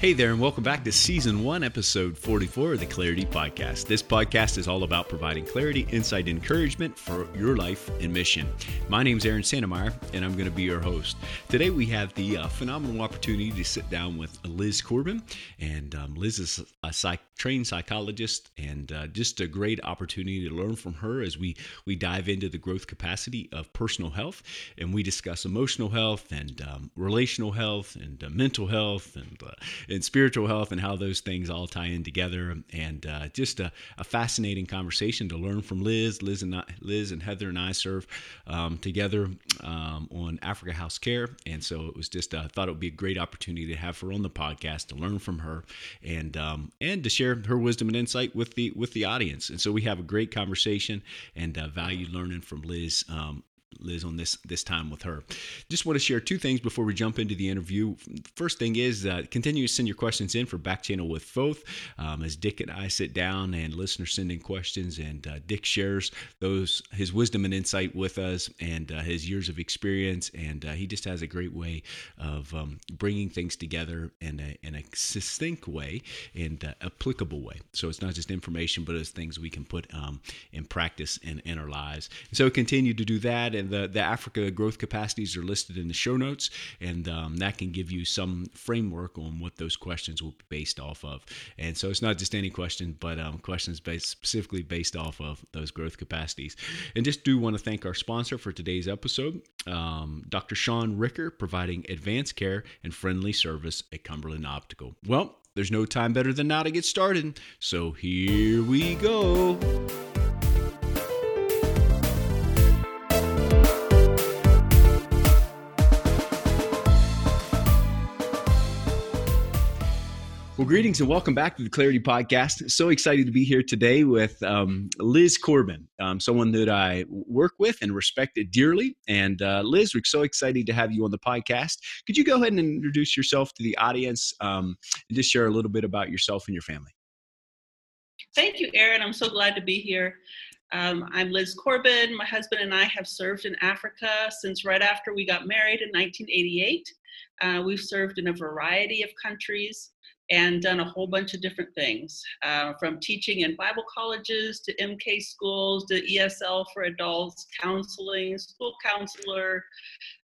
Hey there, and welcome back to Season 1, Episode 44 of the Clarity Podcast. This podcast is all about providing clarity, insight, and encouragement for your life and mission. My name is Aaron Santmyire, and I'm going to be your host. Today, we have the uh, phenomenal opportunity to sit down with Liz Corbin. And um, Liz is a psych- trained psychologist, and uh, just a great opportunity to learn from her as we, we dive into the growth capacity of personal health. And we discuss emotional health and um, relational health and uh, mental health and uh, and spiritual health and how those things all tie in together. And uh, just a, a, fascinating conversation to learn from Liz. Liz and I, Liz and Heather and I serve um, together um, on Africa House Care, and so it was just I uh, thought it would be a great opportunity to have her on the podcast to learn from her and um, and to share her wisdom and insight with the with the audience. And so we have a great conversation and uh, value learning from Liz um, Liz on this this time with her. Just want to share two things before we jump into the interview. First thing is uh, continue to send your questions in for back channel with Foth um, as Dick and I sit down and listeners send in questions and uh, Dick shares those his wisdom and insight with us and uh, his years of experience and uh, he just has a great way of um, bringing things together in a in a succinct way and uh, applicable way. So it's not just information, but it's things we can put um, in practice in, in our lives. So continue to do that and the, the Africa growth capacities are listed in the show notes, and um, that can give you some framework on what those questions will be based off of. And so it's not just any question, but um, questions based specifically based off of those growth capacities. And just do want to thank our sponsor for today's episode, um, Dr. Sean Ricker, providing advanced care and friendly service at Cumberland Optical. Well, there's no time better than now to get started. So here we go. Well, greetings and welcome back to the Clarity Podcast. So excited to be here today with um, Liz Corbin, um, someone that I work with and respect dearly. And uh, Liz, we're so excited to have you on the podcast. Could you go ahead and introduce yourself to the audience um, and just share a little bit about yourself and your family? Thank you, Aaron. I'm so glad to be here. Um, I'm Liz Corbin. My husband and I have served in Africa since right after we got married in 1988. Uh, we've served in a variety of countries and done a whole bunch of different things uh, from teaching in Bible colleges to MK schools to ESL for adults, counseling, school counselor,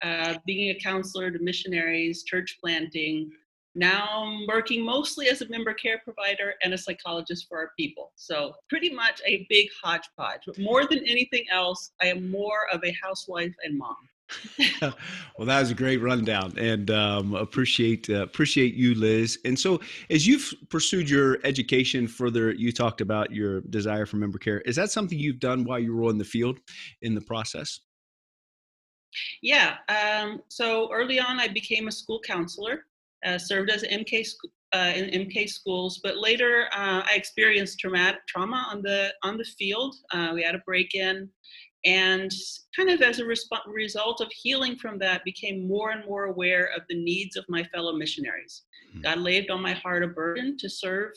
uh, being a counselor to missionaries, church planting. Now I'm working mostly as a member care provider and a psychologist for our people. So, pretty much a big hodgepodge. But more than anything else, I am more of a housewife and mom. well, that was a great rundown, and um, appreciate uh, appreciate you, Liz. And so, as you've pursued your education further, you talked about your desire for member care. Is that something you've done while you were in the field in the process? Yeah. Um, so early on, I became a school counselor, uh, served as MK uh, in MK schools, but later uh, I experienced traumatic trauma on the on the field. Uh, we had a break in and kind of as a resp- result of healing from that became more and more aware of the needs of my fellow missionaries. Mm-hmm. god laid on my heart a burden to serve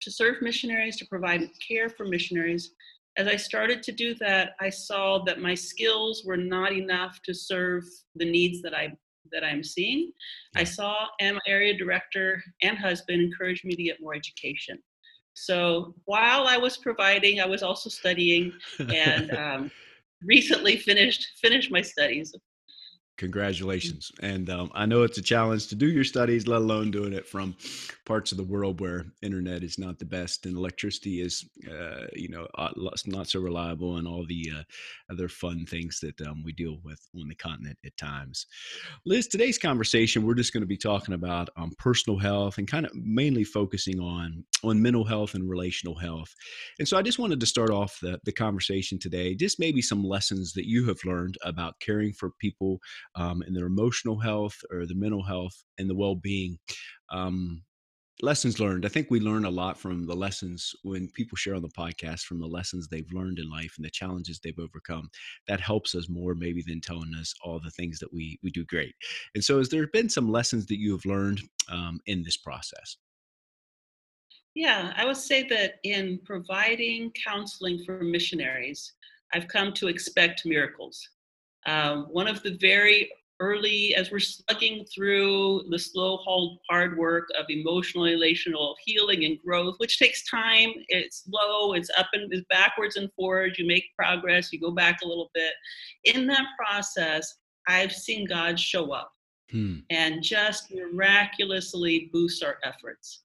to serve missionaries to provide care for missionaries. As i started to do that i saw that my skills were not enough to serve the needs that i that i'm seeing. I saw and my area director and husband encouraged me to get more education so while I was providing, I was also studying and um, recently finished finished my studies Congratulations. And um, I know it's a challenge to do your studies, let alone doing it from parts of the world where internet is not the best and electricity is, uh, you know, not so reliable and all the uh, other fun things that um, we deal with on the continent at times. Liz, today's conversation, we're just going to be talking about um, personal health and kind of mainly focusing on, on mental health and relational health. And so I just wanted to start off the, the conversation today, just maybe some lessons that you have learned about caring for people um, and their emotional health or the mental health and the well-being um, lessons learned. I think we learn a lot from the lessons when people share on the podcast from the lessons they've learned in life and the challenges they've overcome. That helps us more maybe than telling us all the things that we we do great. And so has there been some lessons that you have learned um, in this process? Yeah i would say that in providing counseling for missionaries i've come to expect miracles um, one of the very early as we're slugging through the slow hard work of emotional relational healing and growth which takes time it's slow it's up and it's backwards and forwards you make progress you go back a little bit in that process i've seen god show up hmm. and just miraculously boost our efforts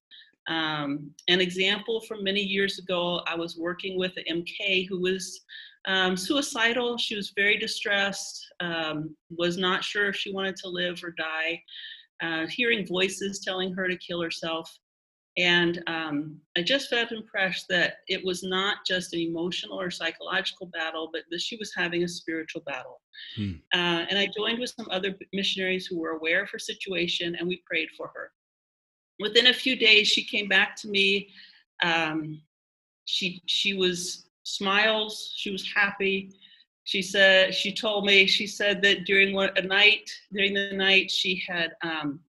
um, an example from many years ago i was working with an mk who was um, suicidal. She was very distressed, um, was not sure if she wanted to live or die, uh, hearing voices telling her to kill herself. And um, I just felt impressed that it was not just an emotional or psychological battle, but that she was having a spiritual battle. Hmm. Uh, and I joined with some other missionaries who were aware of her situation, and we prayed for her. Within a few days, she came back to me. Um, she she was smiles. She was happy. She said she told me she said that during one, a night during the night she had um,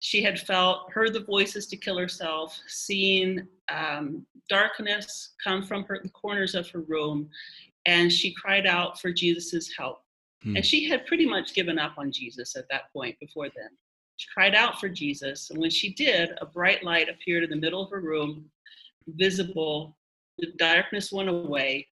she had felt heard the voices to kill herself, seen um, darkness come from her the corners of her room, and she cried out for Jesus's help. Hmm. And she had pretty much given up on Jesus at that point before then. She cried out for Jesus, and when she did, a bright light appeared in the middle of her room, visible the darkness went away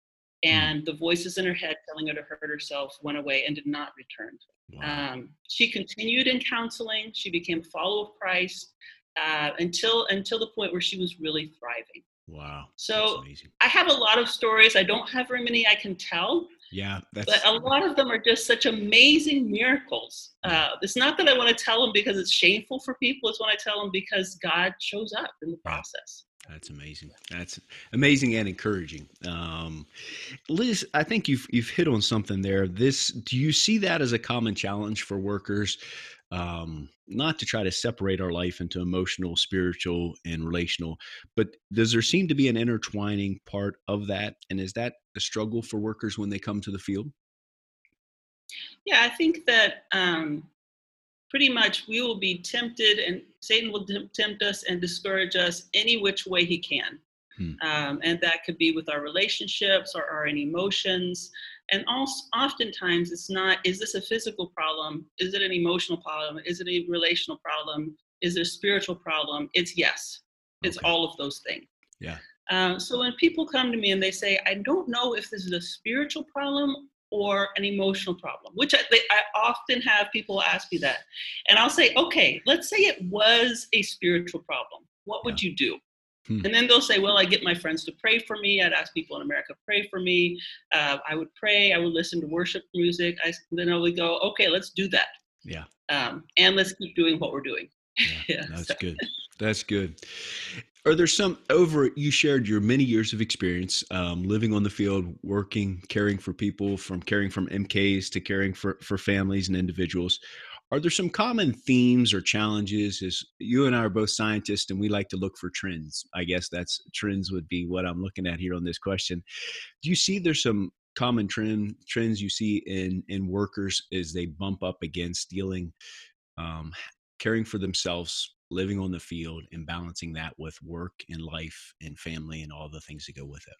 hmm. and the voices in her head telling her to hurt herself went away and did not return. Wow. Um, she continued in counseling. She became a follower of Christ uh, until until the point where she was really thriving. Wow. So I have a lot of stories. I don't have very many I can tell. Yeah, but a lot of them are just such amazing miracles. Uh, it's not that I want to tell them because it's shameful for people. It's when I tell them because God shows up in the process. That's amazing. That's amazing and encouraging. Um, Liz, I think you've you've hit on something there. This do you see that as a common challenge for workers? Um, not to try to separate our life into emotional, spiritual, and relational, but does there seem to be an intertwining part of that? And is that a struggle for workers when they come to the field? Yeah, I think that um, pretty much we will be tempted and Satan will tempt us and discourage us any which way he can. Hmm. Um, and that could be with our relationships or our emotions. And also, oftentimes it's not, is this a physical problem? Is it an emotional problem? Is it a relational problem? Is it a spiritual problem? It's yes. It's okay. all of those things. Yeah. Um, so when people come to me and they say, I don't know if this is a spiritual problem or an emotional problem, which I, they, I, often have people ask me that. And I'll say, okay, let's say it was a spiritual problem. What would you do? Hmm. And then they'll say, well, I get my friends to pray for me. I'd ask people in America pray for me. Uh, I would pray. I would listen to worship music. I, then I would go, okay, let's do that. Yeah. Um, and let's keep doing what we're doing. Yeah, yeah that's so. good. That's good. Are there some over? You shared your many years of experience um, living on the field, working, caring for people, from caring from MKs to caring for for families and individuals. Are there some common themes or challenges? As you and I are both scientists, and we like to look for trends. I guess that's trends would be what I'm looking at here on this question. Do you see there's some common trend trends you see in in workers as they bump up against dealing, um, caring for themselves living on the field and balancing that with work and life and family and all the things that go with it?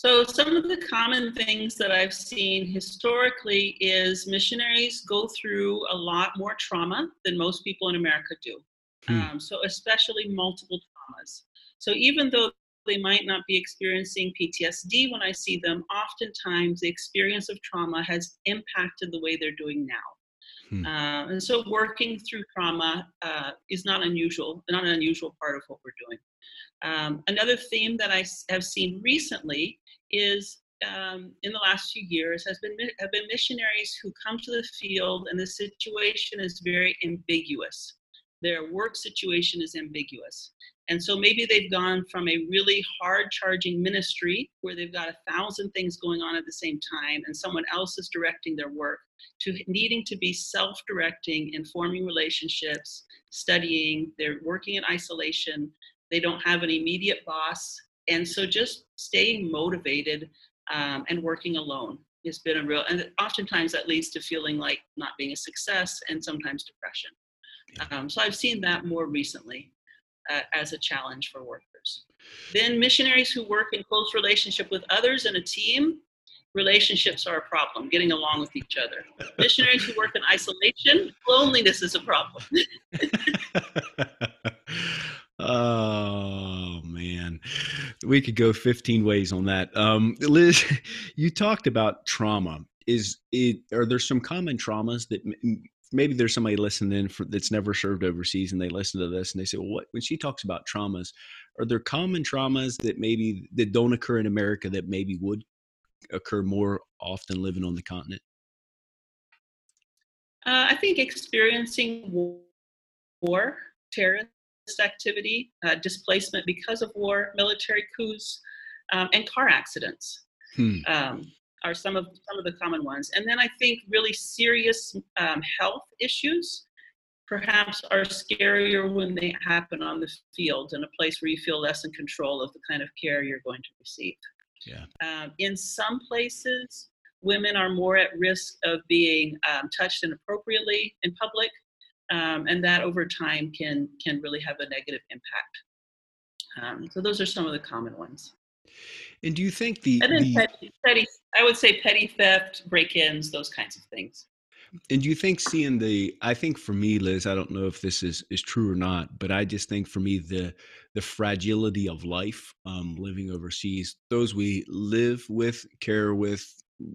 So, some of the common things that I've seen historically is missionaries go through a lot more trauma than most people in America do. Hmm. Um, so, especially multiple traumas. So, even though they might not be experiencing PTSD when I see them, oftentimes the experience of trauma has impacted the way they're doing now. Hmm. Uh, and so working through trauma uh, is not unusual, not an unusual part of what we're doing. Um, another theme that I have seen recently is um, in the last few years has been have been missionaries who come to the field and the situation is very ambiguous. Their work situation is ambiguous. And so maybe they've gone from a really hard charging ministry where they've got a thousand things going on at the same time and someone else is directing their work to needing to be self directing and forming relationships, studying, they're working in isolation, they don't have an immediate boss. And so just staying motivated um, and working alone has been a real, and oftentimes that leads to feeling like not being a success and sometimes depression. Um, so I've seen that more recently uh, as a challenge for workers. Then missionaries who work in close relationship with others in a team relationships are a problem, getting along with each other. Missionaries who work in isolation, loneliness is a problem. oh man, we could go 15 ways on that. Um, Liz, you talked about trauma. Is it? Are there some common traumas that maybe there's somebody listening for, that's never served overseas and they listen to this and they say, well, what, when she talks about traumas, are there common traumas that maybe that don't occur in America that maybe would occur more often living on the continent? Uh, I think experiencing war, terrorist activity, uh, displacement because of war, military coups, um, and car accidents. Hmm. Um, are some of some of the common ones. And then I think really serious um, health issues perhaps are scarier when they happen on the field in a place where you feel less in control of the kind of care you're going to receive. Yeah. Um, in some places, women are more at risk of being um, touched inappropriately in public, um, and that over time can can really have a negative impact. Um, so those are some of the common ones. And do you think the, and then the petty, petty, I would say petty theft, break-ins, those kinds of things. And do you think seeing the I think for me, Liz, I don't know if this is is true or not, but I just think for me the the fragility of life, um, living overseas, those we live with, care with,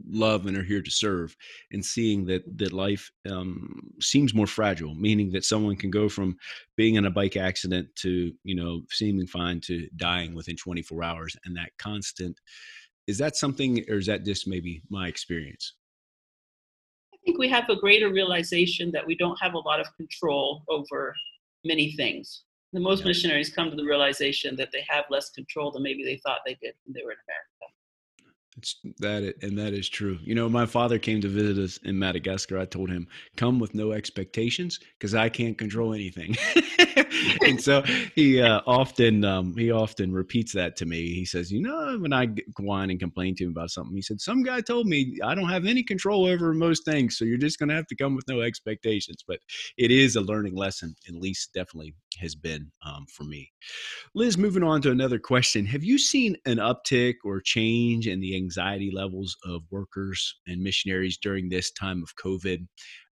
love and are here to serve and seeing that that life um, seems more fragile meaning that someone can go from being in a bike accident to you know seeming fine to dying within 24 hours and that constant is that something or is that just maybe my experience? I think we have a greater realization that we don't have a lot of control over many things the most yeah. missionaries come to the realization that they have less control than maybe they thought they did when they were in america it's that, and that is true. You know, my father came to visit us in Madagascar. I told him, "Come with no expectations, because I can't control anything." and so he uh, often um, he often repeats that to me. He says, "You know, when I whine and complain to him about something, he said, some guy told me I don't have any control over most things, so you're just going to have to come with no expectations." But it is a learning lesson, at least definitely has been um, for me. Liz, moving on to another question. Have you seen an uptick or change in the anxiety levels of workers and missionaries during this time of COVID,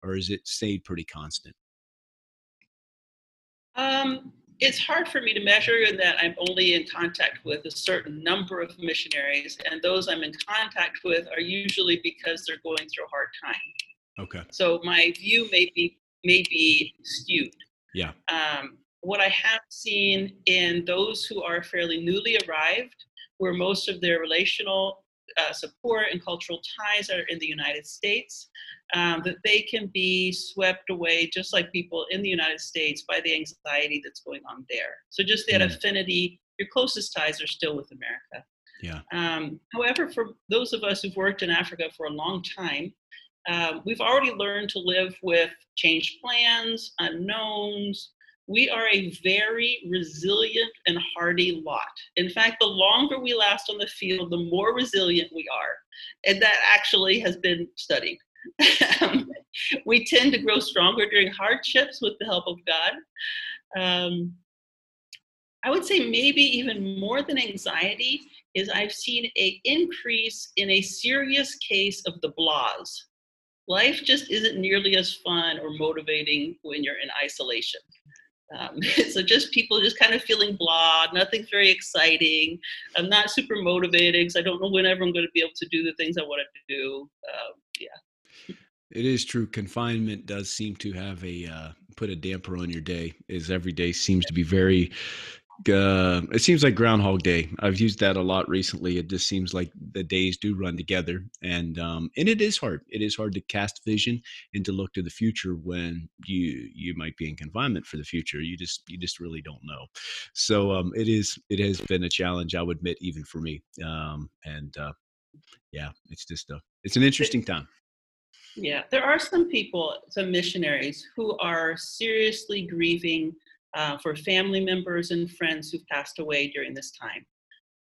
or has it stayed pretty constant? Um, it's hard for me to measure in that I'm only in contact with a certain number of missionaries, and those I'm in contact with are usually because they're going through a hard time. Okay. So my view may be may be skewed. Yeah. Um, what I have seen in those who are fairly newly arrived, where most of their relational uh, support and cultural ties are in the United States, um, that they can be swept away, just like people in the United States, by the anxiety that's going on there. So just that mm. affinity, your closest ties are still with America. Yeah. Um, however, for those of us who've worked in Africa for a long time, um, we've already learned to live with changed plans, unknowns, we are a very resilient and hardy lot. In fact, the longer we last on the field, the more resilient we are. And that actually has been studied. we tend to grow stronger during hardships with the help of God. Um, I would say maybe even more than anxiety is I've seen a increase in a serious case of the blahs. Life just isn't nearly as fun or motivating when you're in isolation. Um, so just people just kind of feeling blah, nothing's very exciting. I'm not super motivated because I don't know whenever I'm going to be able to do the things I want to do. Um, yeah. It is true. Confinement does seem to have a uh, put a damper on your day. Is every day seems to be very uh, it seems like Groundhog Day. I've used that a lot recently. It just seems like the days do run together, and um, and it is hard. It is hard to cast vision and to look to the future when you you might be in confinement for the future. You just you just really don't know. So um, it is it has been a challenge. I would admit, even for me. Um, and uh, yeah, it's just a it's an interesting time. Yeah, there are some people, some missionaries who are seriously grieving uh, for family members and friends who've passed away during this time.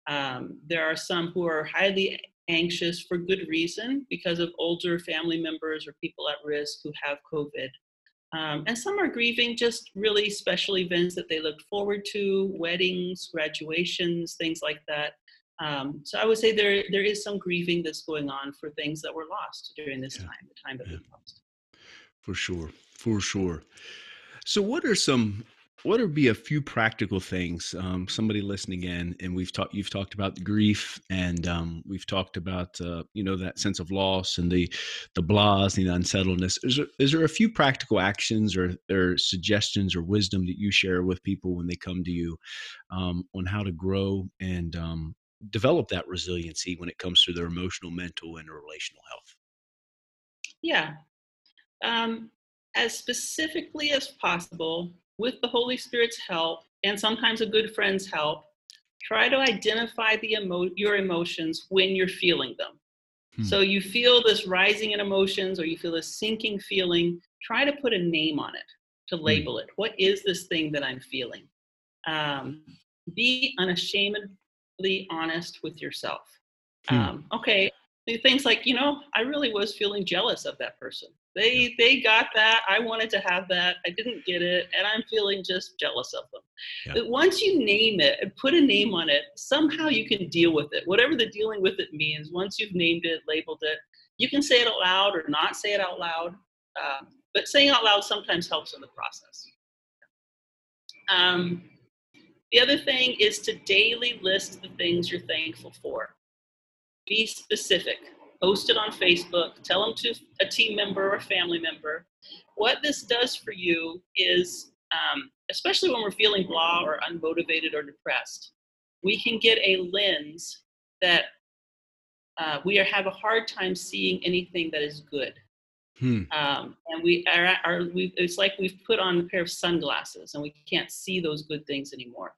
Um, there are some who are highly anxious for good reason because of older family members or people at risk who have COVID. Um, and some are grieving just really special events that they look forward to, weddings, graduations, things like that. Um, so I would say there there is some grieving that's going on for things that were lost during this Yeah. time, the time that Yeah. we lost. For sure. For sure. So what are some what would be a few practical things um, somebody listening in and we've talked you've talked about grief and um, we've talked about uh, you know that sense of loss and the the blahs and the unsettledness is there, is there a few practical actions or, or suggestions or wisdom that you share with people when they come to you um, on how to grow and um, develop that resiliency when it comes to their emotional mental and relational health Yeah. Um, as specifically as possible, with the Holy Spirit's help, and sometimes a good friend's help, try to identify the emo- your emotions when you're feeling them. Hmm. So you feel this rising in emotions or you feel this sinking feeling, try to put a name on it, to label it. What is this thing that I'm feeling? Um, be unashamedly honest with yourself. Hmm. Um, okay, things like you know i really was feeling jealous of that person they they got that. I wanted to have that. I didn't get it and i'm feeling just jealous of them. Yeah. but once you name it and put a name on it somehow you can deal with it. Whatever the dealing with it means once you've named it labeled it you can say it out loud or not say it out loud uh, but saying out loud sometimes helps in the process. Um, the other thing is to daily list the things you're thankful for. Be specific. Post it on Facebook. Tell them to a team member or a family member. What this does for you is, um, especially when we're feeling blah or unmotivated or depressed, we can get a lens that uh, we are, have a hard time seeing anything that is good. Hmm. Um, and we are, are we, it's like we've put on a pair of sunglasses and we can't see those good things anymore.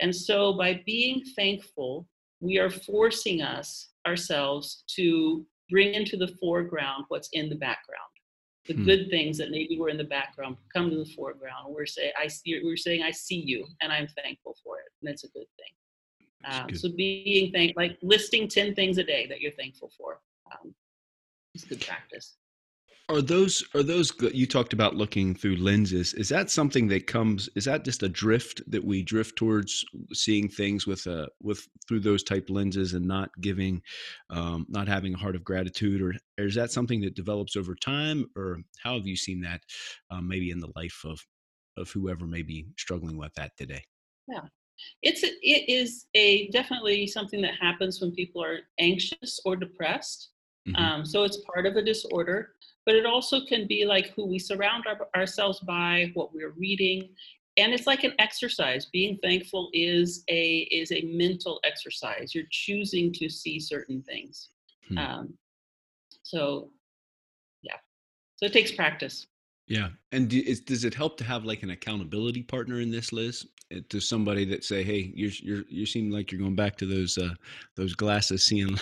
And so by being thankful, we are forcing us ourselves to bring into the foreground what's in the background. The Hmm. good things that maybe were in the background come to the foreground. We're saying, I see, we're saying, I see you, and I'm thankful for it, and it's a good thing. Um, good. so being thank, like listing ten things a day that you're thankful for, um, is good practice. Are those are those good- you talked about looking through lenses? Is that something that comes? Is that just a drift that we drift towards seeing things with a with through those type lenses and not giving, um, not having a heart of gratitude, or, or is that something that develops over time, or how have you seen that um, maybe in the life of of whoever may be struggling with that today? Yeah, it's a, it is a definitely something that happens when people are anxious or depressed. Mhm. Um, so it's part of a disorder, but it also can be like who we surround our, ourselves by, what we're reading, and it's like an exercise. Being thankful is a is a mental exercise. You're choosing to see certain things. Hmm. Um, so, yeah, so it takes practice. Yeah, and do, is, does it help to have like an accountability partner in this, Liz? Uh, To somebody that say, "Hey, you're you're you seem like you're going back to those uh, those glasses, seeing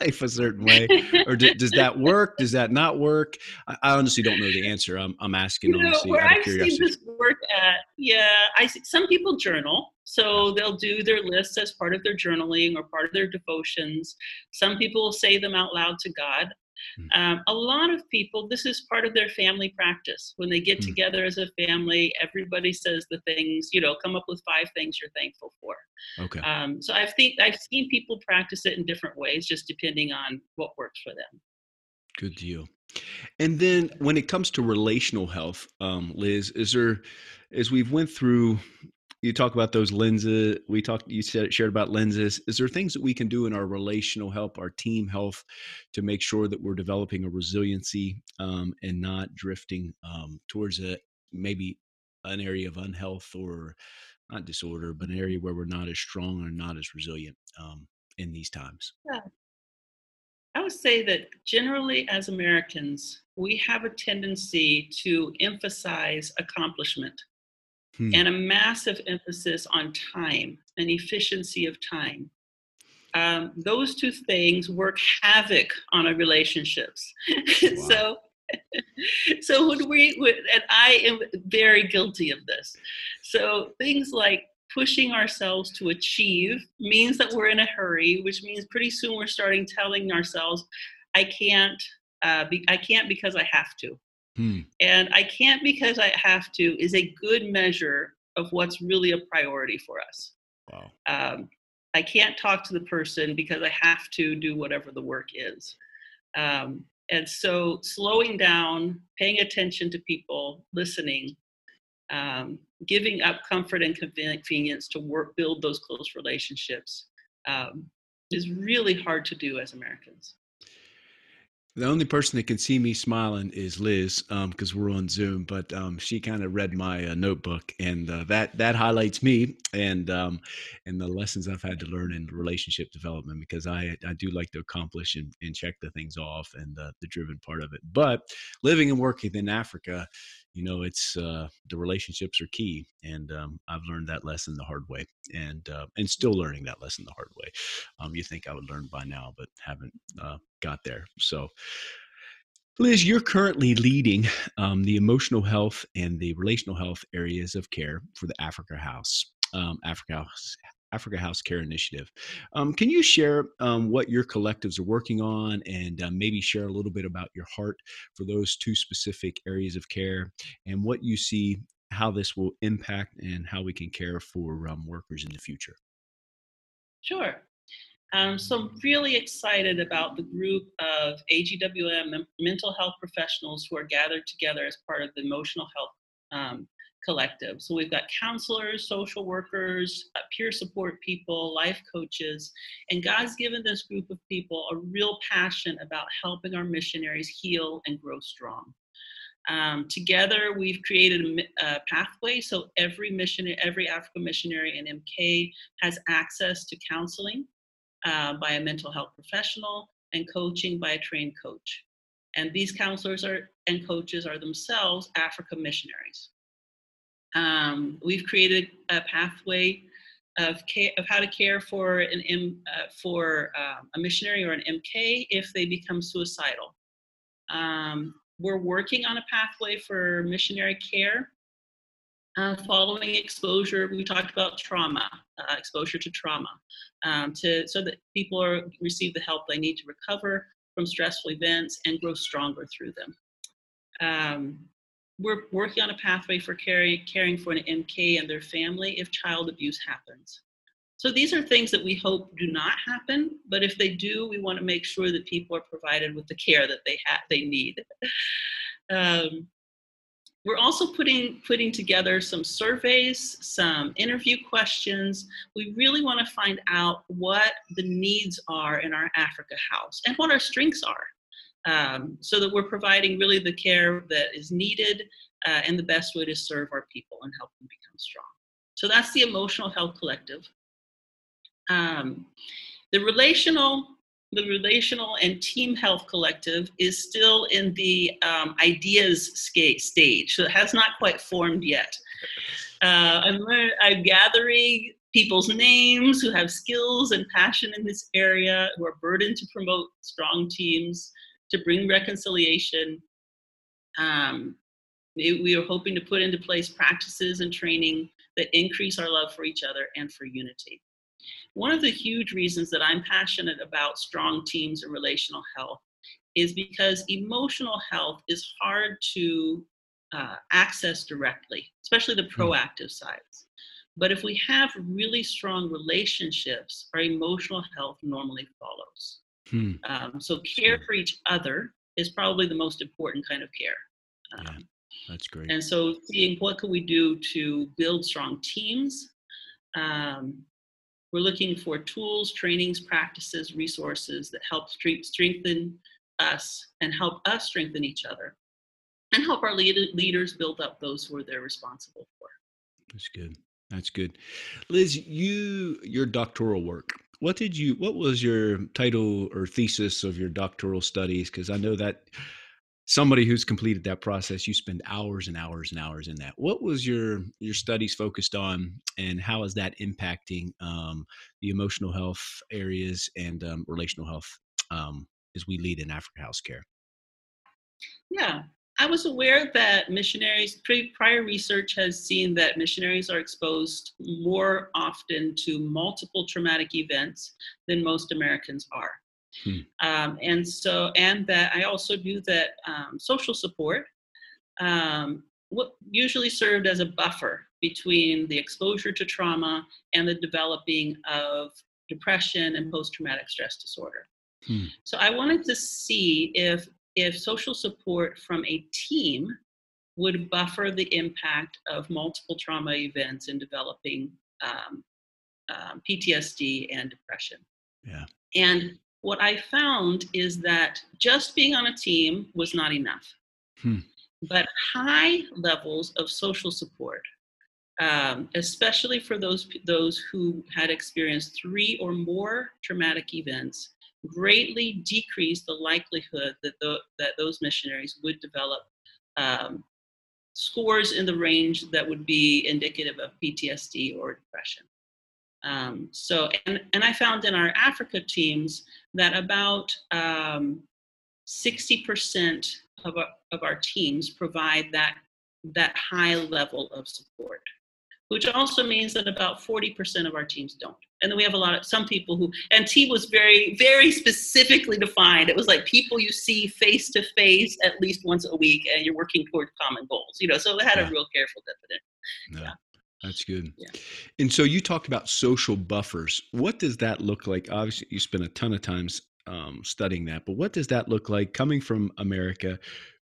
life a certain way," or does that work? Does that not work? I, I honestly don't know the answer. I'm I'm asking you know, honestly where out I've seen curiosity. this work at, yeah, I see some people journal, so they'll do their lists as part of their journaling or part of their devotions. Some people will say them out loud to God. Hmm. Um, a lot of people, this is part of their family practice. When they get Hmm. together as a family, everybody says the things, you know, come up with five things you're thankful for. Okay, Um, so I've think I've seen people practice it in different ways, just depending on what works for them. good deal. And then when it comes to relational health, um, Liz, is there as we've went through you talk about those lenses we talked you said shared about lenses. Is there things that we can do in our relational help our team health to make sure that we're developing a resiliency um, and not drifting um, towards a maybe an area of unhealth or not disorder but an area where we're not as strong or not as resilient um, in these times? Yeah. I would say that generally, as Americans, we have a tendency to emphasize accomplishment Hmm. and a massive emphasis on time and efficiency of time. Um, those two things work havoc on our relationships. so, so when we, when- and I am very guilty of this. So things like pushing ourselves to achieve means that we're in a hurry, which means pretty soon we're starting telling ourselves, "I can't, uh, be, I can't because I have to." Hmm. And I can't because I have to is a good measure of what's really a priority for us. wow Um, I can't talk to the person because I have to do whatever the work is. Um, and so slowing down, paying attention to people, listening, um, giving up comfort and convenience to work, build those close relationships um, is really hard to do as Americans. The only person that can see me smiling is Liz, because um, we're on Zoom. But um, she kind of read my uh, notebook, and uh, that that highlights me and um, and the lessons I've had to learn in relationship development. Because I I do like to accomplish and, and check the things off, and uh, the driven part of it. But living and working in Africa, you know, it's uh, the relationships are key, and um, I've learned that lesson the hard way, and uh, and still learning that lesson the hard way. Um, you think I would learn by now, but haven't uh, got there. So, Liz, you're currently leading um, the emotional health and the relational health areas of care for the Africa House. Um, Africa House Africa House Care Initiative. Um, can you share um, what your collectives are working on and uh, maybe share a little bit about your heart for those two specific areas of care and what you see how this will impact and how we can care for um, workers in the future? Sure. Um, so I'm really excited about the group of AGWM mental health professionals who are gathered together as part of the emotional health um, collective. So we've got counselors, social workers, uh, peer support people, life coaches, and God's given this group of people a real passion about helping our missionaries heal and grow strong. Um, together, we've created a, a, pathway so every missionary, every African missionary in MK has access to counseling uh, by a mental health professional and coaching by a trained coach. And these counselors are and coaches are themselves Africa missionaries. Um, we've created a pathway of, care, of how to care for an M, uh, for uh, a missionary or an MK if they become suicidal. Um, we're working on a pathway for missionary care uh, following exposure. We talked about trauma, uh, exposure to trauma, um, to so that people are receive the help they need to recover from stressful events and grow stronger through them. Um, we're working on a pathway for caring, caring for an MK and their family if child abuse happens. So these are things that we hope do not happen, but if they do, we want to make sure that people are provided with the care that they have they need. um, we're also putting putting together some surveys, some interview questions. We really want to find out what the needs are in our Africa house and what our strengths are um, so that we're providing really the care that is needed uh, and the best way to serve our people and help them become strong. So that's the Emotional Health Collective. Um, the relational the relational and team health collective is still in the um, ideas stage so it has not quite formed yet uh, I'm, I'm gathering people's names who have skills and passion in this area who are burdened to promote strong teams to bring reconciliation. Um, we are hoping to put into place practices and training that increase our love for each other and for unity. One of the huge reasons that I'm passionate about strong teams and relational health is because emotional health is hard to uh, access directly, especially the hmm. proactive sides. But if we have really strong relationships, our emotional health normally follows. Hmm. Um, so care for each other is probably the most important kind of care. Um, yeah, that's great. And so seeing what can we do to build strong teams. Um, we're looking for tools, trainings, practices, resources that help strengthen us and help us strengthen each other and help our lead- leaders build up those who are they're responsible for. That's good. That's good. Liz, you your doctoral work what did you what was your title or thesis of your doctoral studies? Because i know that somebody who's completed that process you spend hours and hours and hours in that. What was your your studies focused on and how is that impacting um, the emotional health areas and um, relational health um, as we lead in africa house care? Yeah I was aware that missionaries, pre, prior research has seen that missionaries are exposed more often to multiple traumatic events than most Americans are. Hmm. Um, and so, and that I also knew that um, social support um, what usually served as a buffer between the exposure to trauma and the developing of depression, and post traumatic stress disorder. Hmm. So I wanted to see if if social support from a team would buffer the impact of multiple trauma events in developing um, um, PTSD and depression. Yeah. And what I found is that just being on a team was not enough. Hmm. But high levels of social support, um, especially for those those who had experienced three or more traumatic events, greatly decreased the likelihood that the, that those missionaries would develop um, scores in the range that would be indicative of PTSD or depression. Um, so, and, and I found in our Africa teams that about um, 60% of our, of our teams provide that, that high level of support, which also means that about 40% of our teams don't. And then we have a lot of some people who, and T was very, very specifically defined. It was like people you see face to face at least once a week and you're working toward common goals, you know, so it had Yeah. a real careful definition. No, Yeah. that's good. Yeah. And so you talked about social buffers. What does that look like? Obviously, you spend a ton of times um, studying that, but what does that look like coming from America?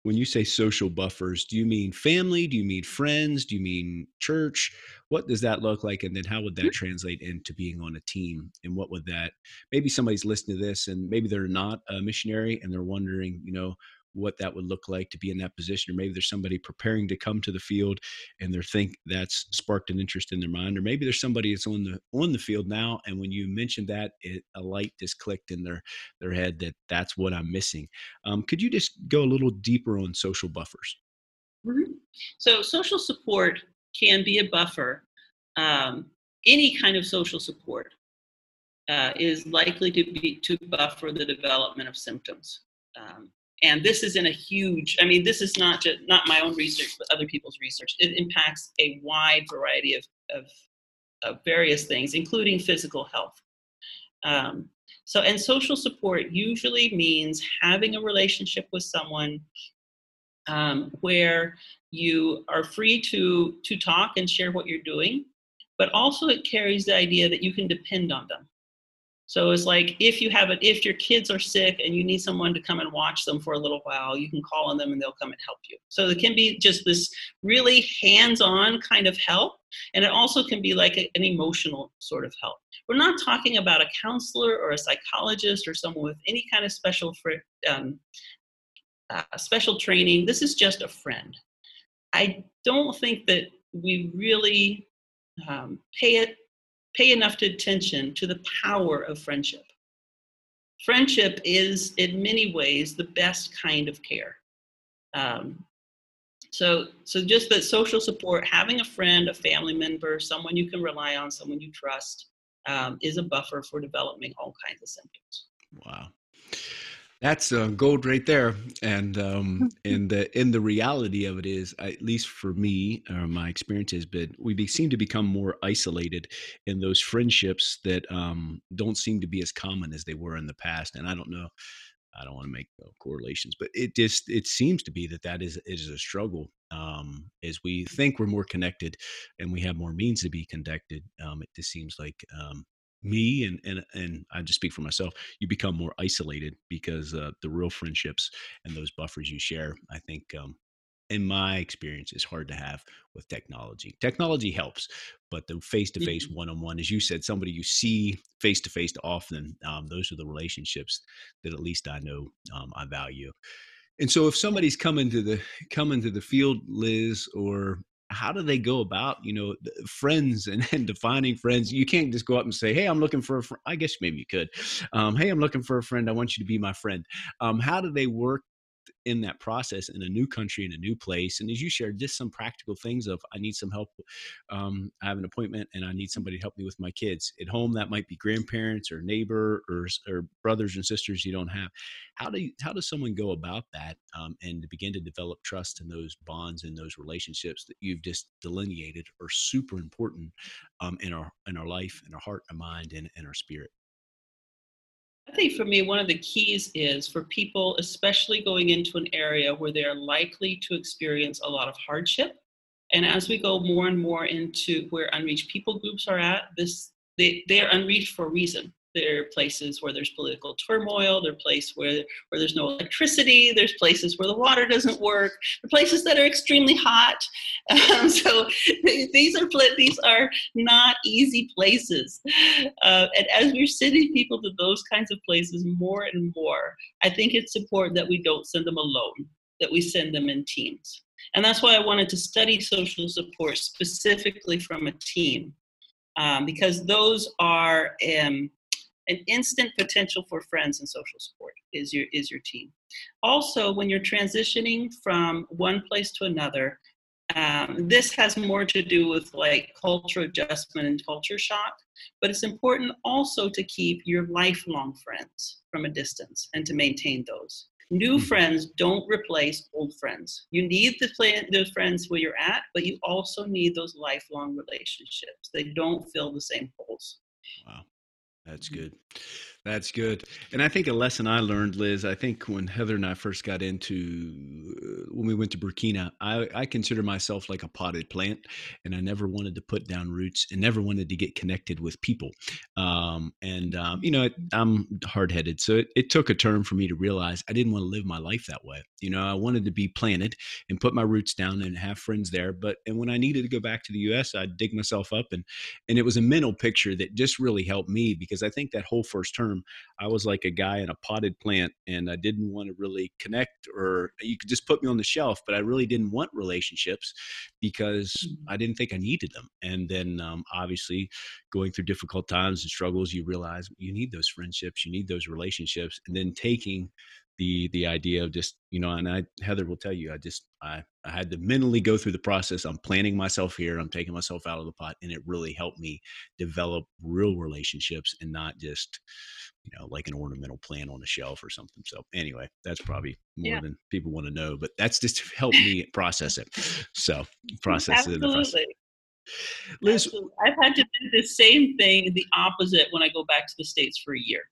When you say social buffers, do you mean family? Do you mean friends? Do you mean church? What does that look like? And then how would that mm-hmm. translate into being on a team? And what would that, maybe somebody's listening to this and maybe they're not a missionary and they're wondering, you know, what that would look like to be in that position or maybe there's somebody preparing to come to the field and they're think that's sparked an interest in their mind or maybe there's somebody that's on the on the field now and when you mentioned that it, a light just clicked in their their head that that's what i'm missing um, could you just go a little deeper on social buffers Mhm. So, social support can be a buffer. Um, any kind of social support uh, is likely to be to buffer the development of symptoms. Um, and this is in a huge. I mean, this is not just not my own research, but other people's research. It impacts a wide variety of of, of various things, including physical health. Um, so, and social support usually means having a relationship with someone um, where you are free to to talk and share what you're doing but also it carries the idea that you can depend on them so it's like if you have it if your kids are sick and you need someone to come and watch them for a little while you can call on them and they'll come and help you so it can be just this really hands-on kind of help and it also can be like a, an emotional sort of help we're not talking about a counselor or a psychologist or someone with any kind of special for, um, uh, special training. This is just a friend. I don't think that we really um, pay it pay enough attention to the power of friendship. Friendship is, in many ways, the best kind of care. Um, so, so just that social support, having a friend, a family member, someone you can rely on, someone you trust, um, is a buffer for developing all kinds of symptoms. wow that's uh, gold right there and um and the and the reality of it is at least for me uh, my experience has been we be, seem to become more isolated in those friendships that um don't seem to be as common as they were in the past and i don't know i don't want to make uh, correlations but it just it seems to be that that is is a struggle um as we think we're more connected and we have more means to be connected um it just seems like um me and and and I just speak for myself. You become more isolated because uh, the real friendships and those buffers you share. I think, um, in my experience, is hard to have with technology. Technology helps, but the face to face, one on one, as you said, somebody you see face to face often. Um, those are the relationships that at least I know um, I value. And so, if somebody's coming to the coming to the field, Liz, or how do they go about you know friends and, and defining friends? You can't just go up and say hey i'm looking for a friend i guess maybe you could. Um, hey i'm looking for a friend. I want you to be my friend. Um, how do they work in that process in a new country in a new place and as you shared just some practical things of i need some help um, i have an appointment and i need somebody to help me with my kids. At home that might be grandparents or neighbor or, or brothers and sisters you don't have. How do you, how does someone go about that um, and to begin to develop trust in those bonds and those relationships that you've just delineated are super important um, in our in our life in our heart and mind and in our spirit I think for me, one of the keys is for people, especially going into an area where they're likely to experience a lot of hardship. And as we go more and more into where unreached people groups are at, this they, they are unreached for a reason. There are places where there's political turmoil. There are places where, where there's no electricity. There's places where the water doesn't work. There are places that are extremely hot. Um, so these are these are not easy places. Uh, and as we're sending people to those kinds of places more and more, I think it's important that we don't send them alone. That we send them in teams. And that's why I wanted to study social support specifically from a team, um, because those are um, an instant potential for friends and social support is your is your team. Also, when you're transitioning from one place to another, um, this has more to do with like culture adjustment and culture shock, but it's important also to keep your lifelong friends from a distance and to maintain those. New mm-hmm. friends don't replace old friends. You need the, the friends where you're at, but you also need those lifelong relationships. They don't fill the same holes. Wow. That's mm. good. That's good. And I think a lesson I learned, Liz, I think when Heather and I first got into, uh, when we went to Burkina, I, I consider myself like a potted plant and I never wanted to put down roots and never wanted to get connected with people. Um, and, um, you know, I'm hard headed. So it, it took a turn for me to realize I didn't want to live my life that way. You know, I wanted to be planted and put my roots down and have friends there. But, and when I needed to go back to the US, I'd dig myself up and, and it was a mental picture that just really helped me because I think that whole first term term, I was like a guy in a potted plant and I didn't want to really connect or you could just put me on the shelf, but I really didn't want relationships because mm-hmm. I didn't think I needed them. And then um, obviously going through difficult times and struggles, you realize you need those friendships, you need those relationships, and then taking the the idea of just you know and i heather will tell you i just i i had to mentally go through the process i'm planning myself here i'm taking myself out of the pot and it really helped me develop real relationships and not just you know like an ornamental plant on a shelf or something so anyway that's probably more yeah. than people want to know but that's just to help me process it so mm, process it. Absolutely. it Liz, Absolutely. I've had to do the same thing, the opposite, when I go back to the States for a year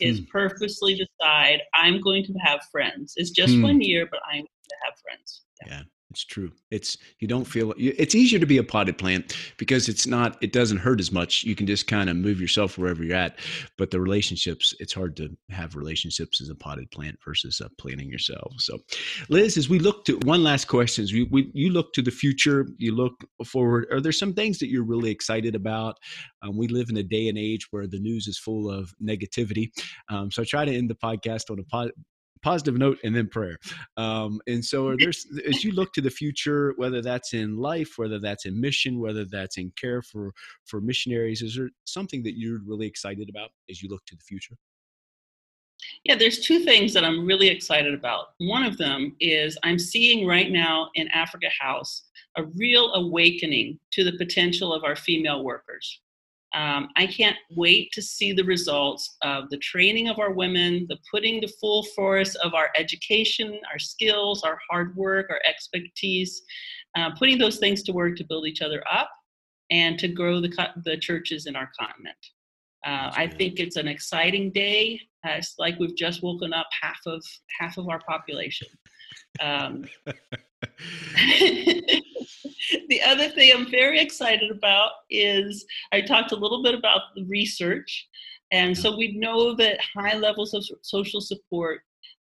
is hmm. purposely decide I'm going to have friends. It's just hmm. one year, but I'm going to have friends. Yeah. yeah. It's true. It's you don't feel it's easier to be a potted plant because it's not it doesn't hurt as much. You can just kind of move yourself wherever you're at. But the relationships, it's hard to have relationships as a potted plant versus uh, planting yourself. So, Liz, as we look to one last question, we, we you look to the future, you look forward. Are there some things that you're really excited about? Um, we live in a day and age where the news is full of negativity. Um, so I try to end the podcast on a positive note and then prayer. Um, and so, there's as you look to the future, whether that's in life, whether that's in mission, whether that's in care for for missionaries, is there something that you're really excited about as you look to the future? Yeah, there's two things that I'm really excited about. One of them is I'm seeing right now in Africa House a real awakening to the potential of our female workers. Um, I can't wait to see the results of the training of our women, the putting the full force of our education, our skills, our hard work, our expertise, uh, putting those things to work to build each other up and to grow the, the churches in our continent. Uh, I think it's an exciting day. Uh, it's like we've just woken up half of half of our population. Um, the other thing I'm very excited about is I talked a little bit about the research. And so we know that high levels of social support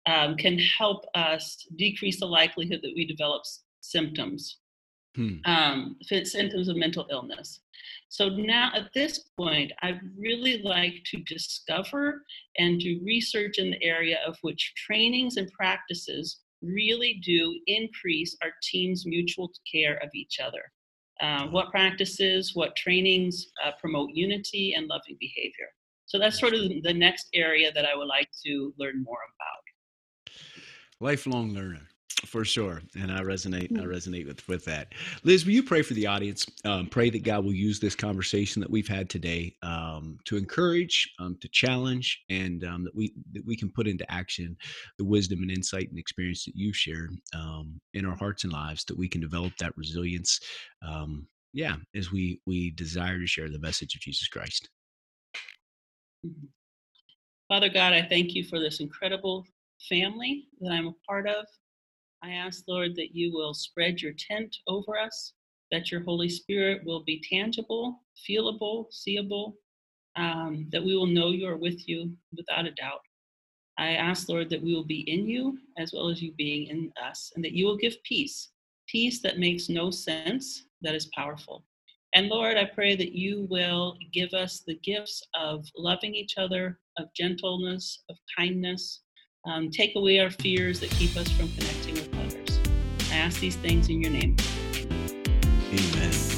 um, can help us decrease the likelihood that we develop symptoms, hmm. um, symptoms of mental illness. So now at this point, I'd really like to discover and do research in the area of which trainings and practices really do increase our team's mutual care of each other. Uh, what practices, what trainings uh, promote unity and loving behavior. So that's sort of the next area that I would like to learn more about. Lifelong learner for sure. And i resonate i mm. resonate with with that. Liz will you pray for the audience? Um, pray that god will use this conversation that we've had today um, to encourage um, to challenge and um, that we that we can put into action the wisdom and insight and experience that you've shared um, in our hearts and lives that we can develop that resilience um, yeah as we we desire to share the message of jesus christ. Mm-hmm. father god i thank you for this incredible family that i'm a part of I ask, Lord, that you will spread your tent over us, that your Holy Spirit will be tangible, feelable, seeable, um, that we will know you are with you without a doubt. I ask, Lord, that we will be in you as well as you being in us, and that you will give peace, peace that makes no sense, that is powerful. And Lord, I pray that you will give us the gifts of loving each other, of gentleness, of kindness. Um, take away our fears that keep us from connecting with others. I ask these things in your name. Amen.